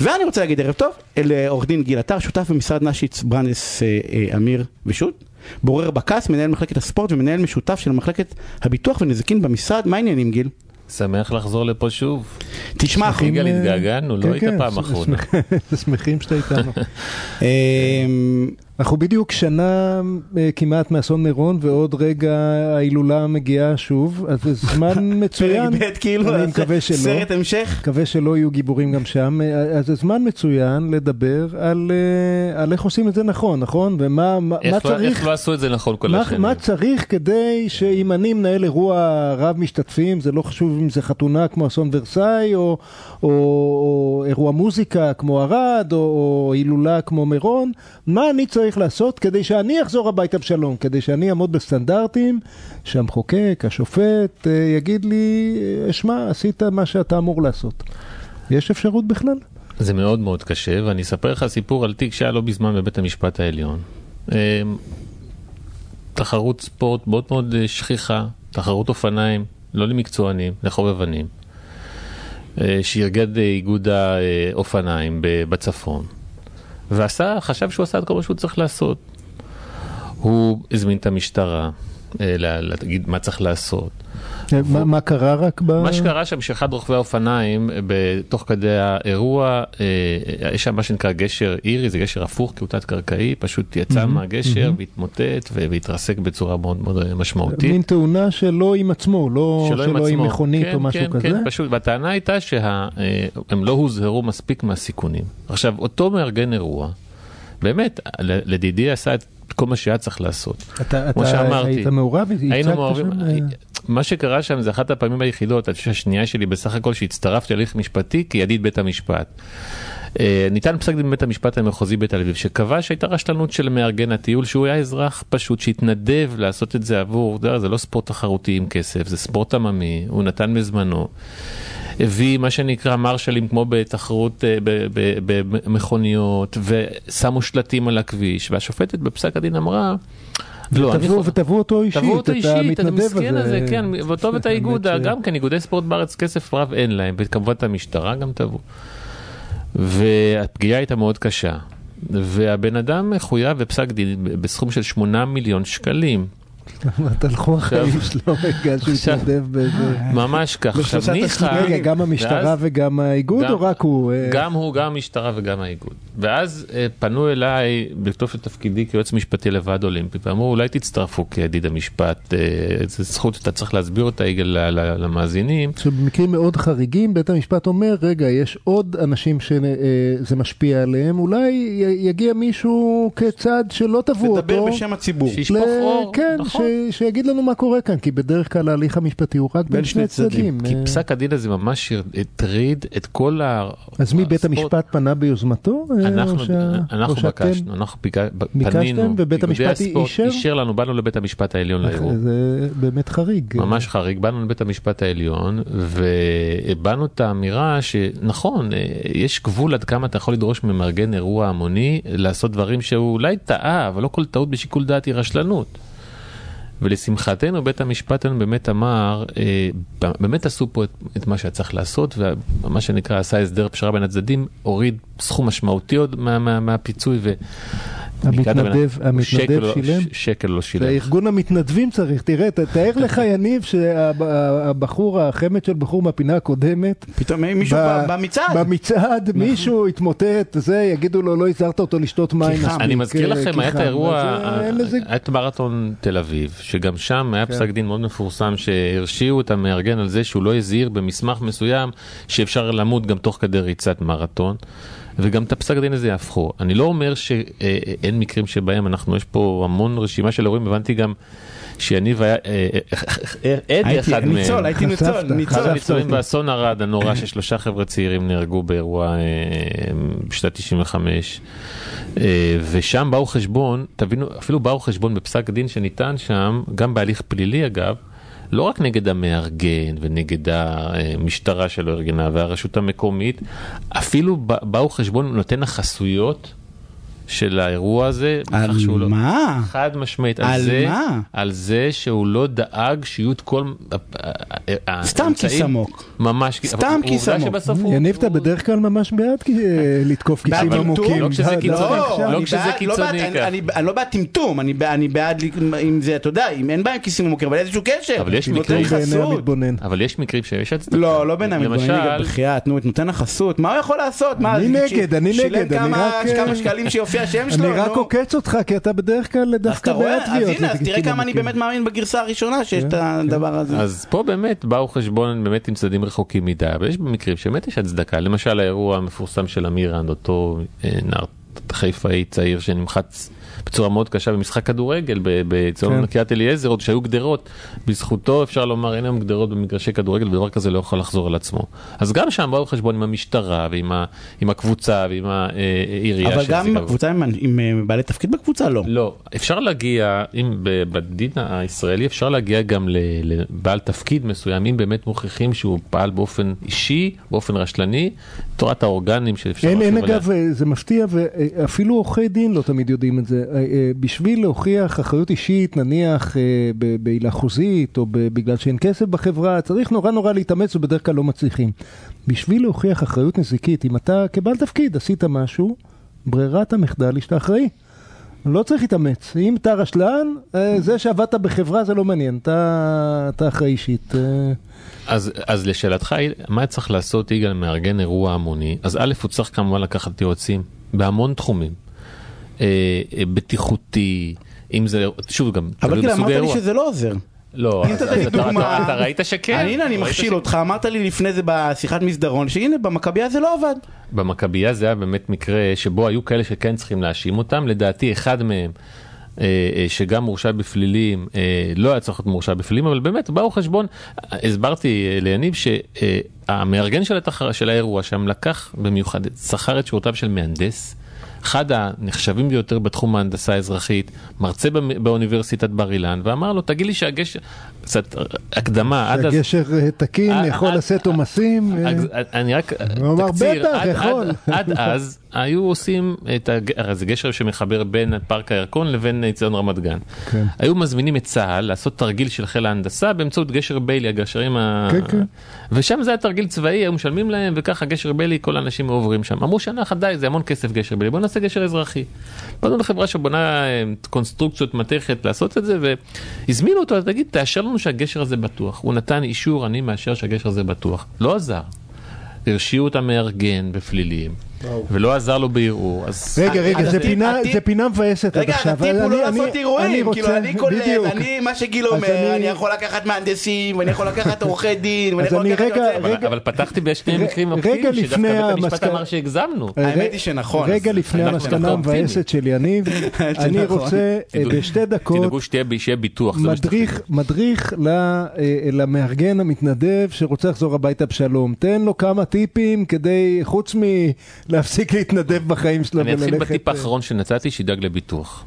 ואני רוצה להגיד ערב טוב לעורך דין גיל עטר, שותף במשרד נשיץ ברנס אה, אה, אמיר ושות', בורר בק"ס, מנהל מחלקת הספורט ומנהל משותף של מחלקת הביטוח ונזיקין במשרד. מה העניינים גיל? שמח לחזור לפה שוב. תשמע, שמחים, יגאל, אה, התגעגענו, לא כן, היית כן, פעם אחרונה. שמחים שאתה איתנו. אנחנו בדיוק שנה אה, כמעט מאסון מירון, ועוד רגע ההילולה מגיעה שוב, אז זה זמן מצוין. פרק ב' כאילו, אני מקווה שלא. סרט המשך. מקווה שלא יהיו גיבורים גם שם, אה, אז זה זמן מצוין לדבר על, אה, על איך עושים את זה נכון, נכון? ומה מה, מה לא- צריך, איך לא עשו את זה נכון כל מה, השנים? מה צריך כדי שאם אני מנהל אירוע רב משתתפים, זה לא חשוב אם זה חתונה כמו אסון ורסאי, או, או, או אירוע מוזיקה כמו ערד, או, או הילולה כמו מירון, מה אני צריך לעשות כדי שאני אחזור הביתה בשלום, כדי שאני אעמוד בסטנדרטים, שהמחוקק, השופט, אה, יגיד לי, אה, שמע, עשית מה שאתה אמור לעשות. יש אפשרות בכלל? זה מאוד מאוד קשה, ואני אספר לך סיפור על תיק שהיה לא בזמן בבית המשפט העליון. אמ, תחרות ספורט מאוד מאוד אה, שכיחה, תחרות אופניים, לא למקצוענים, לחובבנים, אה, איגוד האופניים בצפון, ועשה, חשב שהוא עשה את כל מה שהוא צריך לעשות. הוא הזמין את המשטרה, אה, לה- להגיד מה צריך לעשות. מה, קרה רק ב... מה שקרה שם שאחד רוכבי האופניים, תוך כדי האירוע, אה, יש שם מה שנקרא גשר אירי, זה גשר הפוך כי הוא תת-קרקעי, פשוט יצא מהגשר והתמוטט והתרסק בצורה מאוד מאוד משמעותית. מין תאונה שלא עם עצמו, לא שלא עם. מכונית כן, או משהו כן, כזה. כן, פשוט, והטענה הייתה שהם לא הוזהרו מספיק מהסיכונים. עכשיו, אותו מארגן אירוע, באמת, לדידי עשה את כל מה שהיה צריך לעשות. אתה, כמו אתה שאמרתי, היית מעורב? היינו מעורבים, שם, אה, מה שקרה שם זה אחת הפעמים היחידות, אני חושב השנייה שלי בסך הכל שהצטרפתי להליך משפטי כידיד בית המשפט. אה, ניתן פסק דין בבית המשפט המחוזי בתל אביב שקבע שהייתה רשלנות של מארגן הטיול שהוא היה אזרח פשוט שהתנדב לעשות את זה עבור, יודע, זה לא ספורט תחרותי עם כסף, זה ספורט עממי, הוא נתן בזמנו. הביא מה שנקרא מרשלים כמו בתחרות אה, במכוניות ושמו שלטים על הכביש והשופטת בפסק הדין אמרה לא, אני תבעו- חו- ותבעו אותו אישית, תבעו אותו את אישית, את המתנדב המסכן הזה. הזה, כן, ואותו ואת האיגוד, ש- גם כן, איגודי ספורט בארץ כסף רב אין להם, וכמובן את המשטרה גם תבעו. והפגיעה הייתה מאוד קשה. והבן אדם מחויב בפסק דין בסכום של 8 מיליון שקלים. תלכו החיים שלו רגע שהוא התנדב באיזה... ממש כך. עכשיו ניחא... רגע, גם המשטרה וגם האיגוד, או רק הוא? אה, גם הוא, גם המשטרה וגם האיגוד. ואז אה, פנו אליי, בתוקף תפקידי כיועץ משפטי לוועד אולימפי, ואמרו אולי תצטרפו כידיד המשפט, אה, זו זכות שאתה צריך להסביר אותה יגאל, למאזינים. שבמקרים מאוד חריגים בית המשפט אומר, רגע, יש עוד אנשים שזה משפיע עליהם, אולי יגיע מישהו כצד שלא תבעו אותו. לדבר בשם הציבור. שישפוך ל- אור, כן, נכון. ש- שיגיד לנו מה קורה כאן, כי בדרך כלל ההליך המשפטי הוא רק בין שני צדדים. כי אה, פסק הדין הזה ממש הטריד את כל ה... אז מי בית. המשפט פנה ביוזמתו? אנחנו, שה- אנחנו בקשנו, אנחנו פנינו, ובית המשפט? אישר לנו, באנו לבית המשפט העליון לערעור. זה באמת חריג. ממש חריג, באנו לבית המשפט העליון והבענו את האמירה שנכון, אה, יש גבול עד כמה אתה יכול לדרוש ממארגן אירוע המוני לעשות דברים שהוא אולי טעה, אבל לא כל טעות בשיקול דעת היא רשלנות. ולשמחתנו בית המשפט העליון באמת אמר, אה, באמת עשו פה את, את מה שהיה צריך לעשות, ומה שנקרא עשה הסדר פשרה בין הצדדים, הוריד סכום משמעותי עוד מה, מה, מהפיצוי. המתנדב- המתנדב שקל לא- שילם? שקל לא שילם. ארגון המתנדבים צריך, תראה, תאר לך יניב שהבחור, החמד של בחור מהפינה הקודמת, פתאום מישהו במצעד. במצעד מישהו יתמוטט, זה, יגידו לו, לא הזהרת אותו לשתות מים. אני מזכיר לכם, היה את. האירוע, אה, היה את מרתון תל אביב, שגם שם היה כן. פסק דין מאוד מפורסם שהרשיעו את המארגן על זה שהוא לא הזהיר במסמך מסוים שאפשר למות גם תוך כדי ריצת מרתון. וגם את הפסק דין הזה יהפכו. אני לא אומר שאין מקרים שבהם אנחנו, יש פה המון רשימה של אירועים, הבנתי גם שיניב היה אה, אה, עד הייתי אחד מהם. ניצול, הייתי ניצול, ניצול. חשפת. הניצולים באסון ערד הנורא ששלושה חבר'ה צעירים נהרגו באירוע אה, בשנת 95 אה, ושם באו חשבון, תבינו, אפילו באו חשבון בפסק דין שניתן שם, גם בהליך פלילי אגב, לא רק נגד המארגן ונגד המשטרה שלא ארגנה והרשות המקומית, אפילו באו חשבון נותן החסויות של האירוע הזה. על לא- מה? חד משמעית, על, על זה, מה? על זה שהוא לא דאג שיהיו את כל... סתם כיס עמוק. ממש, סתם כיס עמוק. שבסוף הוא... יניב, אתה בדרך כלל ממש בעד כי- לתקוף כיסים בעד עמוקים. לא כשזה קיצוני. לא. לא אני כשזה לא קיצוני בעד- ככה. אני- אני לא בעד טמטום, אני בעד- אם זה, אתה יודע, אם אין בעיה כיסים עמוקים, אבל איזשהו קשר. אבל יש מקרים- בעיני. המתבונן. אבל יש מקרים שיש הצדקה. לא, לא בין המתבוננים, למשל, בחייאת, נו, נותן לך חסות, מה הוא יכול לעשות? מה, אני נגד, אני שילם נגד, אני כמה- שקלים שיופיע השם שלו, אני רק נו. עוקץ אותך כי אתה בדרך כלל דווקא בעד אז תביעות. הנה, אז תראה לכיסים כמה אני. באמת מאמין בגרסה הראשונה שיש את הדבר הזה. אז פה באמת באו חשבון באמת עם צדדים רחוקים מדי, אבל יש במקרים שבאמת יש הצדקה, למשל האירוע המפורסם של אמירן, אותו אה, נער חיפאי צעיר שנמחץ בצורה מאוד קשה במשחק כדורגל באצטדיון כן. קריית אליעזר, עוד שהיו גדרות, בזכותו אפשר לומר אין היום גדרות במגרשי כדורגל ודבר כזה לא יכול לחזור על עצמו. אז גם שם באו חשבון עם המשטרה ועם ה- עם הקבוצה ועם העירייה. אבל של גם זיגה. בקבוצה עם- עם אה, בעלי תפקיד בקבוצה לא. לא, אפשר להגיע, אם בדין הישראלי אפשר להגיע גם ל- לבעל תפקיד מסוים, אם באמת מוכיחים שהוא פעל באופן אישי, באופן רשלני, תורת האורגנים שאפשר אין, אין. אגב, אה, זה מפתיע, ואפילו עורכי דין לא תמיד יודעים את זה. בשביל להוכיח אחריות אישית, נניח אה, בעילה חוזית, או בגלל שאין כסף בחברה, צריך נורא נורא להתאמץ ובדרך כלל לא מצליחים. בשביל להוכיח אחריות נזיקית, אם אתה כבעל תפקיד עשית משהו, ברירת המחדל היא שאתה אחראי. לא צריך להתאמץ. אם אתה רשלן, אה, זה שעבדת בחברה זה לא מעניין, אתה, אתה אחראי אישית. אה, אז, אז לשאלתך, מה צריך לעשות יגאל מארגן אירוע המוני? אז א', הוא צריך כמובן לקחת יועצים בהמון תחומים. אה, אה, בטיחותי, אם זה, שוב גם, אבל כאילו אמרת לי. שזה לא עוזר. לא, אתה ראית שכן. הנה אני מכשיל אותך, אמרת לי לפני זה בשיחת מסדרון, שהנה במכבייה זה לא עבד. במכבייה זה היה באמת מקרה שבו היו כאלה שכן צריכים להאשים אותם, לדעתי אחד מהם. אה, שגם מורשע בפלילים, לא היה צריך להיות מורשע בפלילים, אבל באמת באו חשבון, הסברתי ליניב שהמארגן של, התחר, של האירוע שם לקח במיוחד, שכר את שירותיו של מהנדס, אחד הנחשבים ביותר בתחום ההנדסה האזרחית, מרצה באוניברסיטת בר אילן, ואמר לו, תגיד לי שהגשר, קצת הקדמה, עד אז... הגשר אה, תקין, אה, יכול לשאת עומסים. אה, אני רק, הוא אמר, "בטח, יכול." עד אז היו עושים את, הג- הרי זה גשר שמחבר בין פארק הירקון לבין אצטדיון רמת גן. כן. היו מזמינים את צה"ל לעשות תרגיל של חיל ההנדסה באמצעות גשר ביילי, הגשרים ה... כן, כן. ושם זה היה תרגיל צבאי, היו משלמים להם, וככה גשר ביילי, כל האנשים עוברים שם. אמרו שנה אחת די, זה המון כסף גשר ביילי, בוא נעשה גשר אזרחי. באנו לחברה שבונה אה, קונסטרוקציות מתכת לעשות את זה, והזמינו אותו, תגיד, תאשר לנו שהגשר הזה בטוח. הוא נתן אישור, אני מאשר שהגשר הזה בטוח. לא עזר. הרשיעו את המארגן בפלילים, ולא עזר לו בערעור. אז... רגע, רגע, זה פינה- מבאסת עד רגע, עכשיו. הטיפ הוא לא לעשות אירועים, אני כאילו רוצה- אני קולט, בדיוק. אני, מה שגיל אומר, אני- יכול לקחת מהנדסים, ואני יכול לקחת עורכי דין, ואני יכול לקחת... רגע- אבל, רגע- פתחתי בשני רגע- מקרים רגע אופטימיים שדווקא בית המשפט אמר שהגזמנו. האמת היא שנכון. רגע לפני המסקנה. המבאסת של יניב, אני. רוצה אה, בשתי דקות תדאגו שתהיה שיהיה ביטוח. מדריך, ל- אה, למארגן המתנדב שרוצה לחזור הביתה בשלום. תן לו כמה טיפים כדי, חוץ מלהפסיק להתנדב בחיים שלו אני אתחיל וללכת... בטיפ אה, האחרון שנתתי, שידאג לביטוח.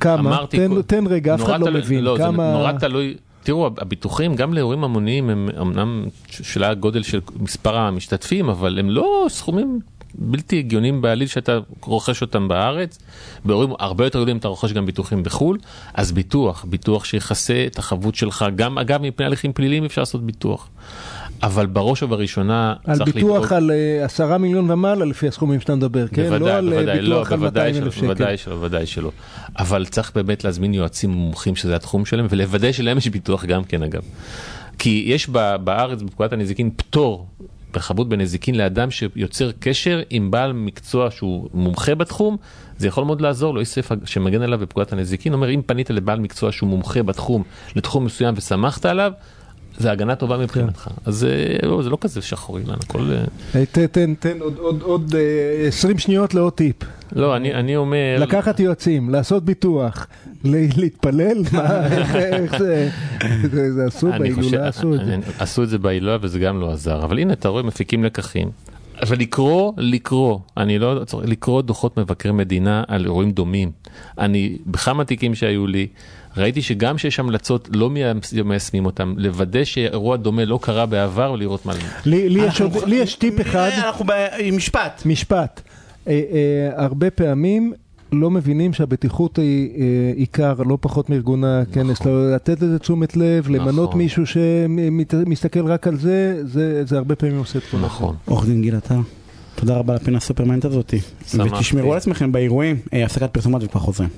כמה? אמרתי תן- כל- תן רגע, אף אחד לא תלוי- מבין. לא, זה כמה... נורא תלוי. תראו, הביטוחים גם לאירועים המוניים הם אמנם של הגודל של מספר המשתתפים, אבל הם לא סכומים בלתי הגיוניים בעליל שאתה רוכש אותם בארץ. באירועים הרבה יותר גדולים אתה רוכש גם ביטוחים בחו"ל, אז ביטוח, ביטוח שיכסה את החבות שלך, גם אגב מפני הליכים פליליים אפשר לעשות ביטוח. אבל בראש ובראשונה על צריך ביטוח לדאוג- על אה, עשרה מיליון ומעלה לפי הסכומים שאתה מדבר, כן? לא בוודאי, על אה, בוודאי, לא, ביטוח על בוודאי 200 שלא, אלף שקל. בוודאי שלא, בוודאי שלא. אבל צריך באמת להזמין יועצים מומחים שזה התחום שלהם, ולוודא שלהם יש ביטוח גם כן אגב. כי יש בארץ בפקודת הנזיקין פטור בחבות בנזיקין לאדם שיוצר קשר עם בעל מקצוע שהוא מומחה בתחום, זה יכול מאוד לעזור לו, יש סעיף שמגן עליו בפקודת הנזיקין, אומר אם פנית לבעל מקצוע שהוא מומחה בתחום, לתחום מסוים וסמכת עליו, זה הגנה טובה מבחינתך. אז אה, לא, זה לא כזה שחור אילן, הכל... אה, תן, תן, תן עוד- עוד- עוד אה, 20 שניות לעוד טיפ. לא, אני אני אומר... לקחת יועצים, לעשות ביטוח, להתפלל, מה, איך זה, זה- עשו בהילולה, עשו את זה. עשו את זה בהילולה וזה גם לא עזר, אבל הנה אתה רואה מפיקים לקחים. אבל לקרוא, לקרוא, אני לא צריך לקרוא דוחות מבקרי מדינה על אירועים דומים. אני, בכמה תיקים שהיו לי, ראיתי שגם שיש המלצות לא מיישמים- אותם, לוודא שאירוע דומה לא קרה בעבר ולראות מה... לי לי יש אנחנו- עוד- לי יש טיפ אחד, אנחנו ב- עם משפט. משפט. אה, אה, הרבה פעמים לא מבינים שהבטיחות היא אה, עיקר, לא פחות מארגון הכנס. נכון. לתת לזה תשומת לב, למנות נכון. מישהו שמסתכל רק על זה, זה, זה הרבה פעמים עושה את כל נכון. עורך דין גיל עטר, תודה רבה על הפינה הסופרמנט הזאתי. ותשמרו על עצמכם באירועים, אה, הפסקת פרסומות וכבר חוזרים.